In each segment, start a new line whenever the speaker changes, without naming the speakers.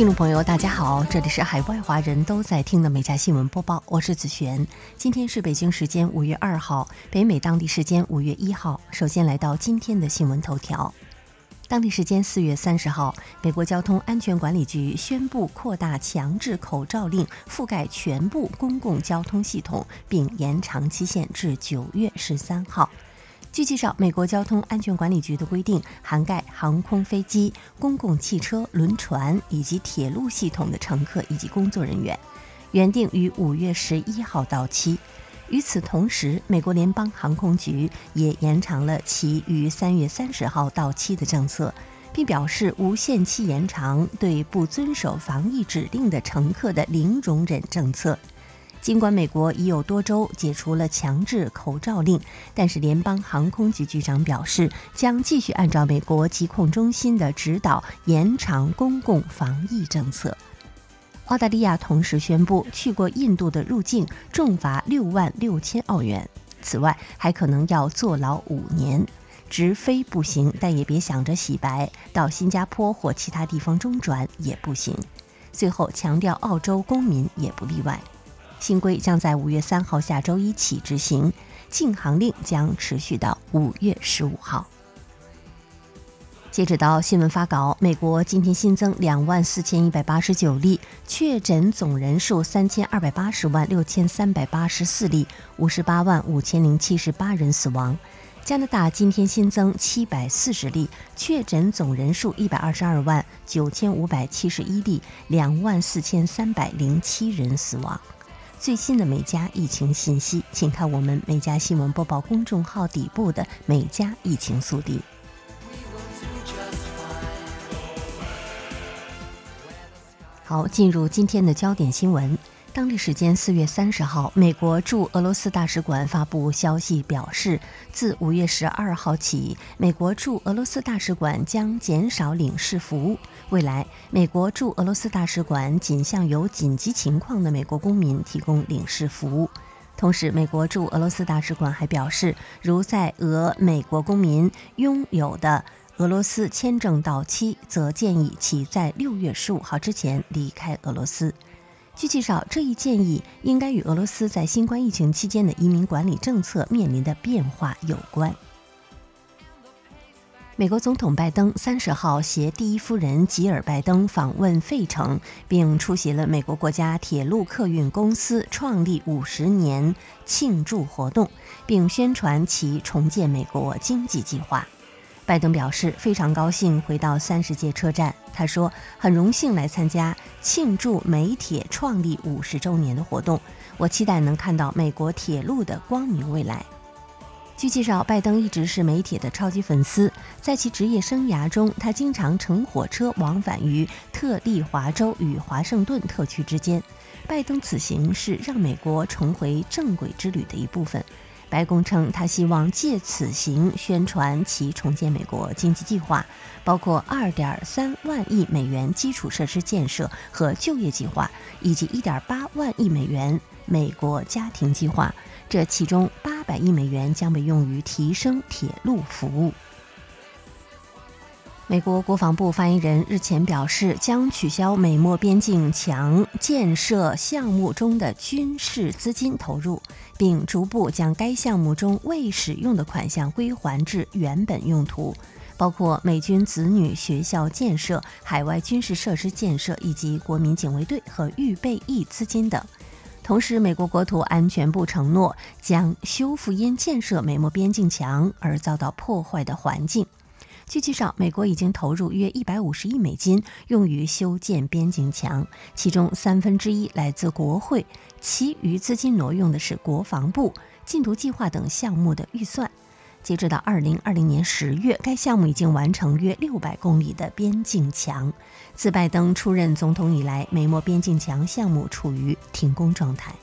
听众朋友，大家好，这里是海外华人都在听的每家新闻播报，我是子璇。今天是北京时间五月二号，北美当地时间五月一号。首先来到今天的新闻头条。当地时间四月三十号，美国交通安全管理局宣布扩大强制口罩令，覆盖全部公共交通系统，并延长期限至九月十三号。据介绍，美国交通安全管理局的规定涵盖航空飞机、公共汽车、轮船以及铁路系统的乘客以及工作人员，原定于五月十一号到期。与此同时，美国联邦航空局也延长了其于三月三十号到期的政策，并表示无限期延长对不遵守防疫指令的乘客的零容忍政策。尽管美国已有多州解除了强制口罩令，但是联邦航空局局长表示，将继续按照美国疾控中心的指导延长公共防疫政策。澳大利亚同时宣布，去过印度的入境重罚六万六千澳元，此外还可能要坐牢五年。直飞不行，但也别想着洗白，到新加坡或其他地方中转也不行。最后强调，澳洲公民也不例外。新规将在五月三号下周一起执行，禁航令将持续到五月十五号。截止到新闻发稿，美国今天新增两万四千一百八十九例确诊，总人数三千二百八十万六千三百八十四例，五十八万五千零七十八人死亡。加拿大今天新增七百四十例确诊，总人数一百二十二万九千五百七十一例，两万四千三百零七人死亡。最新的美加疫情信息，请看我们美加新闻播报公众号底部的美加疫情速递。好，进入今天的焦点新闻。当地时间四月三十号，美国驻俄罗斯大使馆发布消息表示，自五月十二号起，美国驻俄罗斯大使馆将减少领事服务。未来，美国驻俄罗斯大使馆仅向有紧急情况的美国公民提供领事服务。同时，美国驻俄罗斯大使馆还表示，如在俄美国公民拥有的俄罗斯签证到期，则建议其在六月十五号之前离开俄罗斯。据介绍，这一建议应该与俄罗斯在新冠疫情期间的移民管理政策面临的变化有关。美国总统拜登三十号携第一夫人吉尔拜登访问费城，并出席了美国国家铁路客运公司创立五十年庆祝活动，并宣传其重建美国经济计划。拜登表示非常高兴回到三十届车站。他说：“很荣幸来参加庆祝美铁创立五十周年的活动。我期待能看到美国铁路的光明未来。”据介绍，拜登一直是美铁的超级粉丝。在其职业生涯中，他经常乘火车往返于特立华州与华盛顿特区之间。拜登此行是让美国重回正轨之旅的一部分。白宫称，他希望借此行宣传其重建美国经济计划，包括2.3万亿美元基础设施建设和就业计划，以及1.8万亿美元美国家庭计划。这其中800亿美元将被用于提升铁路服务。美国国防部发言人日前表示，将取消美墨边境墙建设项目中的军事资金投入，并逐步将该项目中未使用的款项归还至原本用途，包括美军子女学校建设、海外军事设施建设以及国民警卫队和预备役资金等。同时，美国国土安全部承诺将修复因建设美墨边境墙而遭到破坏的环境。据介绍，美国已经投入约一百五十亿美金用于修建边境墙，其中三分之一来自国会，其余资金挪用的是国防部禁毒计划等项目的预算。截止到二零二零年十月，该项目已经完成约六百公里的边境墙。自拜登出任总统以来，美墨边境墙项目处于停工状态。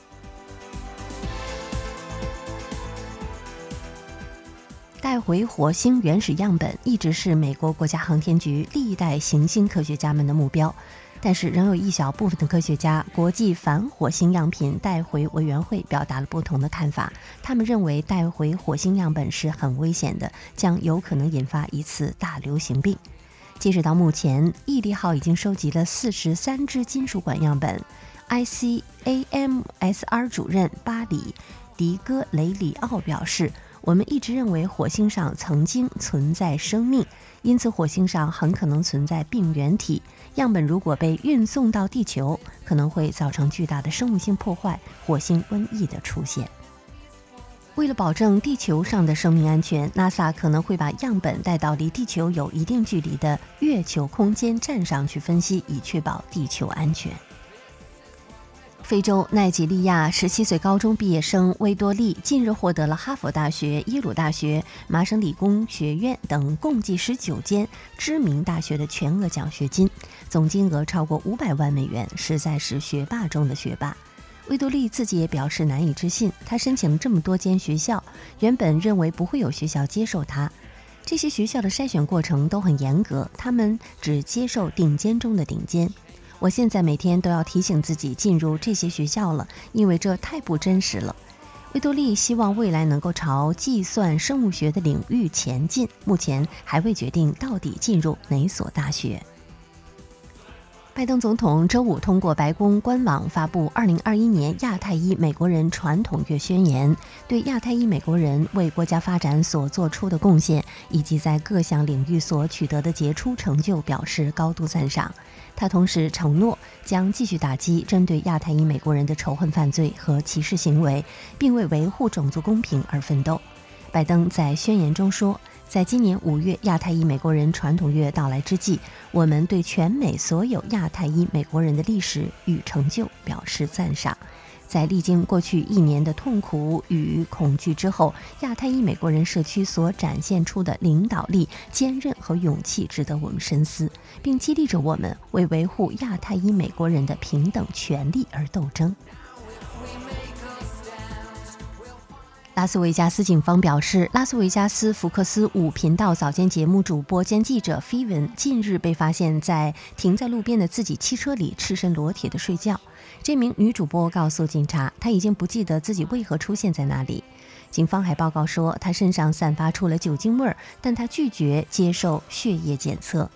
带回火星原始样本一直是美国国家航天局历代行星科学家们的目标，但是仍有一小部分的科学家，国际反火星样品带回委员会表达了不同的看法。他们认为带回火星样本是很危险的，将有可能引发一次大流行病。截止到目前，毅力号已经收集了四十三支金属管样本。ICAMSR 主任巴里迪戈雷里奥表示：“我们一直认为火星上曾经存在生命，因此火星上很可能存在病原体。样本如果被运送到地球，可能会造成巨大的生物性破坏，火星瘟疫的出现。”为了保证地球上的生命安全，NASA 可能会把样本带到离地球有一定距离的月球空间站上去分析，以确保地球安全。非洲奈及利亚十七岁高中毕业生维多利近日获得了哈佛大学、耶鲁大学、麻省理工学院等共计十九间知名大学的全额奖学金，总金额超过五百万美元，实在是学霸中的学霸。维多利自己也表示难以置信，他申请了这么多间学校，原本认为不会有学校接受他。这些学校的筛选过程都很严格，他们只接受顶尖中的顶尖。我现在每天都要提醒自己进入这些学校了，因为这太不真实了。维多利希望未来能够朝计算生物学的领域前进，目前还未决定到底进入哪所大学。拜登总统周五通过白宫官网发布《二零二一年亚太裔美国人传统月宣言》，对亚太裔美国人为国家发展所做出的贡献以及在各项领域所取得的杰出成就表示高度赞赏。他同时承诺将继续打击针对亚太裔美国人的仇恨犯罪和歧视行为，并为维护种族公平而奋斗。拜登在宣言中说。在今年五月亚太裔美国人传统月到来之际，我们对全美所有亚太裔美国人的历史与成就表示赞赏。在历经过去一年的痛苦与恐惧之后，亚太裔美国人社区所展现出的领导力、坚韧和勇气值得我们深思，并激励着我们为维护亚太裔美国人的平等权利而斗争。拉斯维加斯警方表示，拉斯维加斯福克斯五频道早间节目主播兼记者菲文近日被发现，在停在路边的自己汽车里赤身裸体的睡觉。这名女主播告诉警察，她已经不记得自己为何出现在那里。警方还报告说，她身上散发出了酒精味儿，但她拒绝接受血液检测。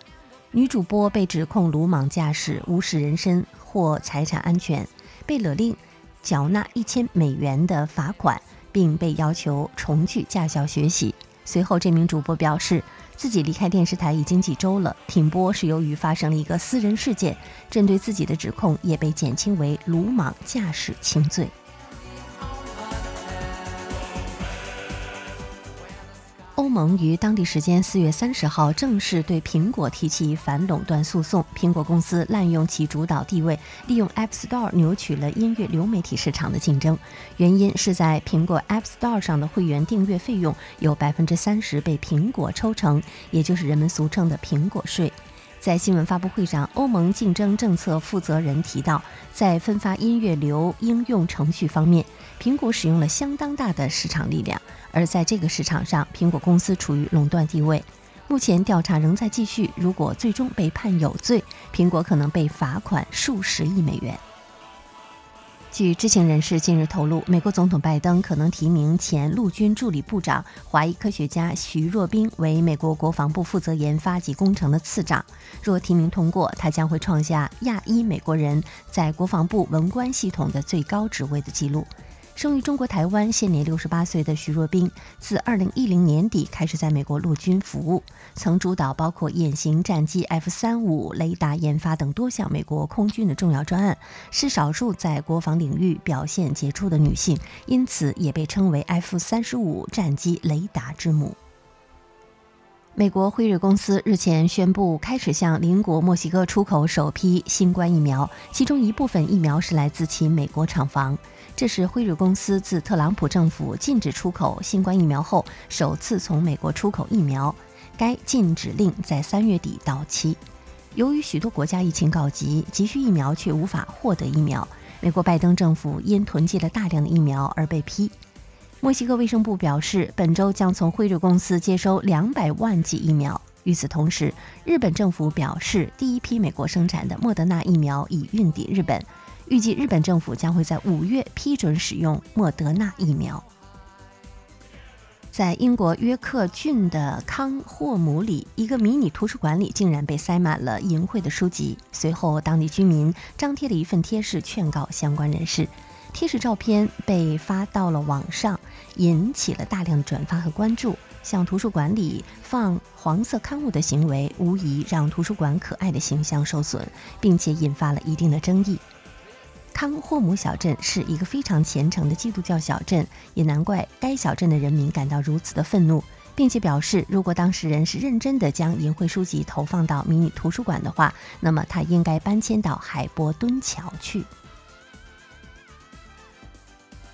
女主播被指控鲁莽驾驶、无视人身或财产安全，被勒令缴纳一千美元的罚款。并被要求重去驾校学习。随后，这名主播表示，自己离开电视台已经几周了。停播是由于发生了一个私人事件，针对自己的指控也被减轻为鲁莽驾驶轻罪。盟于当地时间四月三十号正式对苹果提起反垄断诉讼。苹果公司滥用其主导地位，利用 App Store 扭曲了音乐流媒体市场的竞争。原因是在苹果 App Store 上的会员订阅费用有百分之三十被苹果抽成，也就是人们俗称的苹果税。在新闻发布会上，欧盟竞争政策负责人提到，在分发音乐流应用程序方面，苹果使用了相当大的市场力量。而在这个市场上，苹果公司处于垄断地位。目前调查仍在继续，如果最终被判有罪，苹果可能被罚款数十亿美元。据知情人士近日透露，美国总统拜登可能提名前陆军助理部长、华裔科学家徐若冰为美国国防部负责研发及工程的次长。若提名通过，他将会创下亚裔美国人在国防部文官系统的最高职位的记录。生于中国台湾、现年六十八岁的徐若冰，自二零一零年底开始在美国陆军服务，曾主导包括隐形战机 F 三五雷达研发等多项美国空军的重要专案，是少数在国防领域表现杰出的女性，因此也被称为 F 三十五战机雷达之母。美国辉瑞公司日前宣布开始向邻国墨西哥出口首批新冠疫苗，其中一部分疫苗是来自其美国厂房。这是辉瑞公司自特朗普政府禁止出口新冠疫苗后首次从美国出口疫苗。该禁止令在三月底到期。由于许多国家疫情告急，急需疫苗却无法获得疫苗，美国拜登政府因囤积了大量的疫苗而被批。墨西哥卫生部表示，本周将从辉瑞公司接收两百万剂疫苗。与此同时，日本政府表示，第一批美国生产的莫德纳疫苗已运抵日本，预计日本政府将会在五月批准使用莫德纳疫苗。在英国约克郡的康霍姆里，一个迷你图书馆里竟然被塞满了淫秽的书籍。随后，当地居民张贴了一份贴士，劝告相关人士。贴士照片被发到了网上，引起了大量的转发和关注。向图书馆里放黄色刊物的行为，无疑让图书馆可爱的形象受损，并且引发了一定的争议。康霍姆小镇是一个非常虔诚的基督教小镇，也难怪该小镇的人民感到如此的愤怒，并且表示，如果当事人是认真的将淫秽书籍投放到迷你图书馆的话，那么他应该搬迁到海波敦桥去。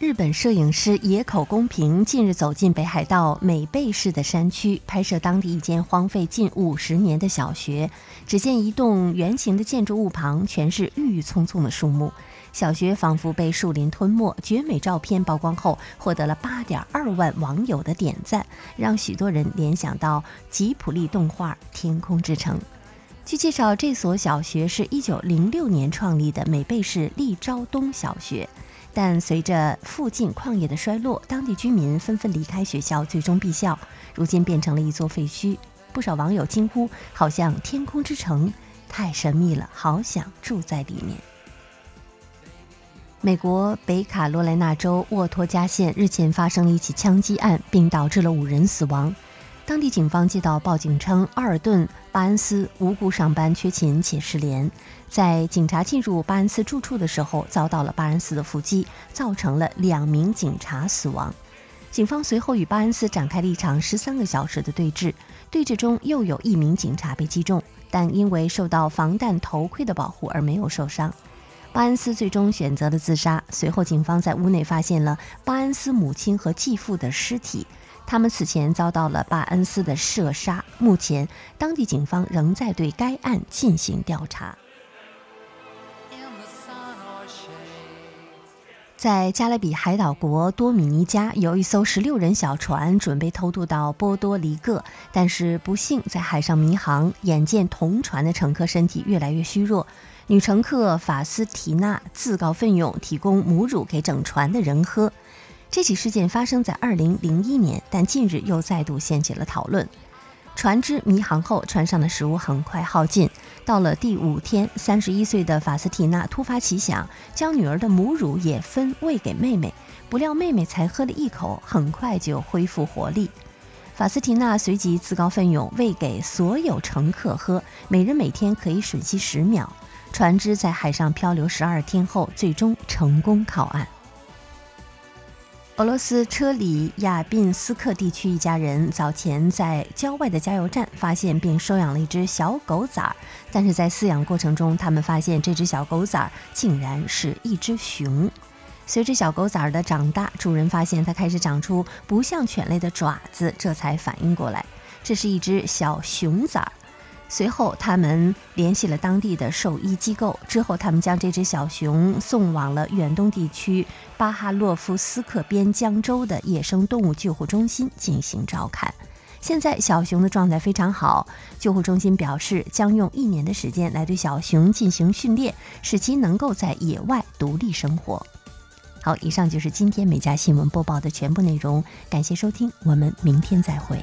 日本摄影师野口公平近日走进北海道美备市的山区，拍摄当地一间荒废近五十年的小学。只见一栋圆形的建筑物旁全是郁郁葱葱的树木，小学仿佛被树林吞没。绝美照片曝光后，获得了八点二万网友的点赞，让许多人联想到吉普力动画《天空之城》。据介绍，这所小学是一九零六年创立的美贝市立昭东小学。但随着附近矿业的衰落，当地居民纷纷离开学校，最终闭校，如今变成了一座废墟。不少网友惊呼：“好像天空之城，太神秘了，好想住在里面。”美国北卡罗来纳州沃托加县日前发生了一起枪击案，并导致了五人死亡。当地警方接到报警称，阿尔顿·巴恩斯无故上班缺勤且失联。在警察进入巴恩斯住处的时候，遭到了巴恩斯的伏击，造成了两名警察死亡。警方随后与巴恩斯展开了一场十三个小时的对峙，对峙中又有一名警察被击中，但因为受到防弹头盔的保护而没有受伤。巴恩斯最终选择了自杀。随后，警方在屋内发现了巴恩斯母亲和继父的尸体。他们此前遭到了巴恩斯的射杀。目前，当地警方仍在对该案进行调查。在加勒比海岛国多米尼加，有一艘十六人小船准备偷渡到波多黎各，但是不幸在海上迷航。眼见同船的乘客身体越来越虚弱，女乘客法斯提娜自告奋勇提供母乳给整船的人喝。这起事件发生在2001年，但近日又再度掀起了讨论。船只迷航后，船上的食物很快耗尽。到了第五天，31岁的法斯蒂娜突发奇想，将女儿的母乳也分喂给妹妹。不料妹妹才喝了一口，很快就恢复活力。法斯提娜随即自告奋勇喂给所有乘客喝，每人每天可以吮吸十秒。船只在海上漂流十二天后，最终成功靠岸。俄罗斯车里亚宾斯克地区一家人早前在郊外的加油站发现并收养了一只小狗崽儿，但是在饲养过程中，他们发现这只小狗崽儿竟然是一只熊。随着小狗崽儿的长大，主人发现它开始长出不像犬类的爪子，这才反应过来，这是一只小熊崽儿。随后，他们联系了当地的兽医机构。之后，他们将这只小熊送往了远东地区巴哈洛夫斯克边疆州的野生动物救护中心进行照看。现在，小熊的状态非常好。救护中心表示，将用一年的时间来对小熊进行训练，使其能够在野外独立生活。好，以上就是今天每家新闻播报的全部内容。感谢收听，我们明天再会。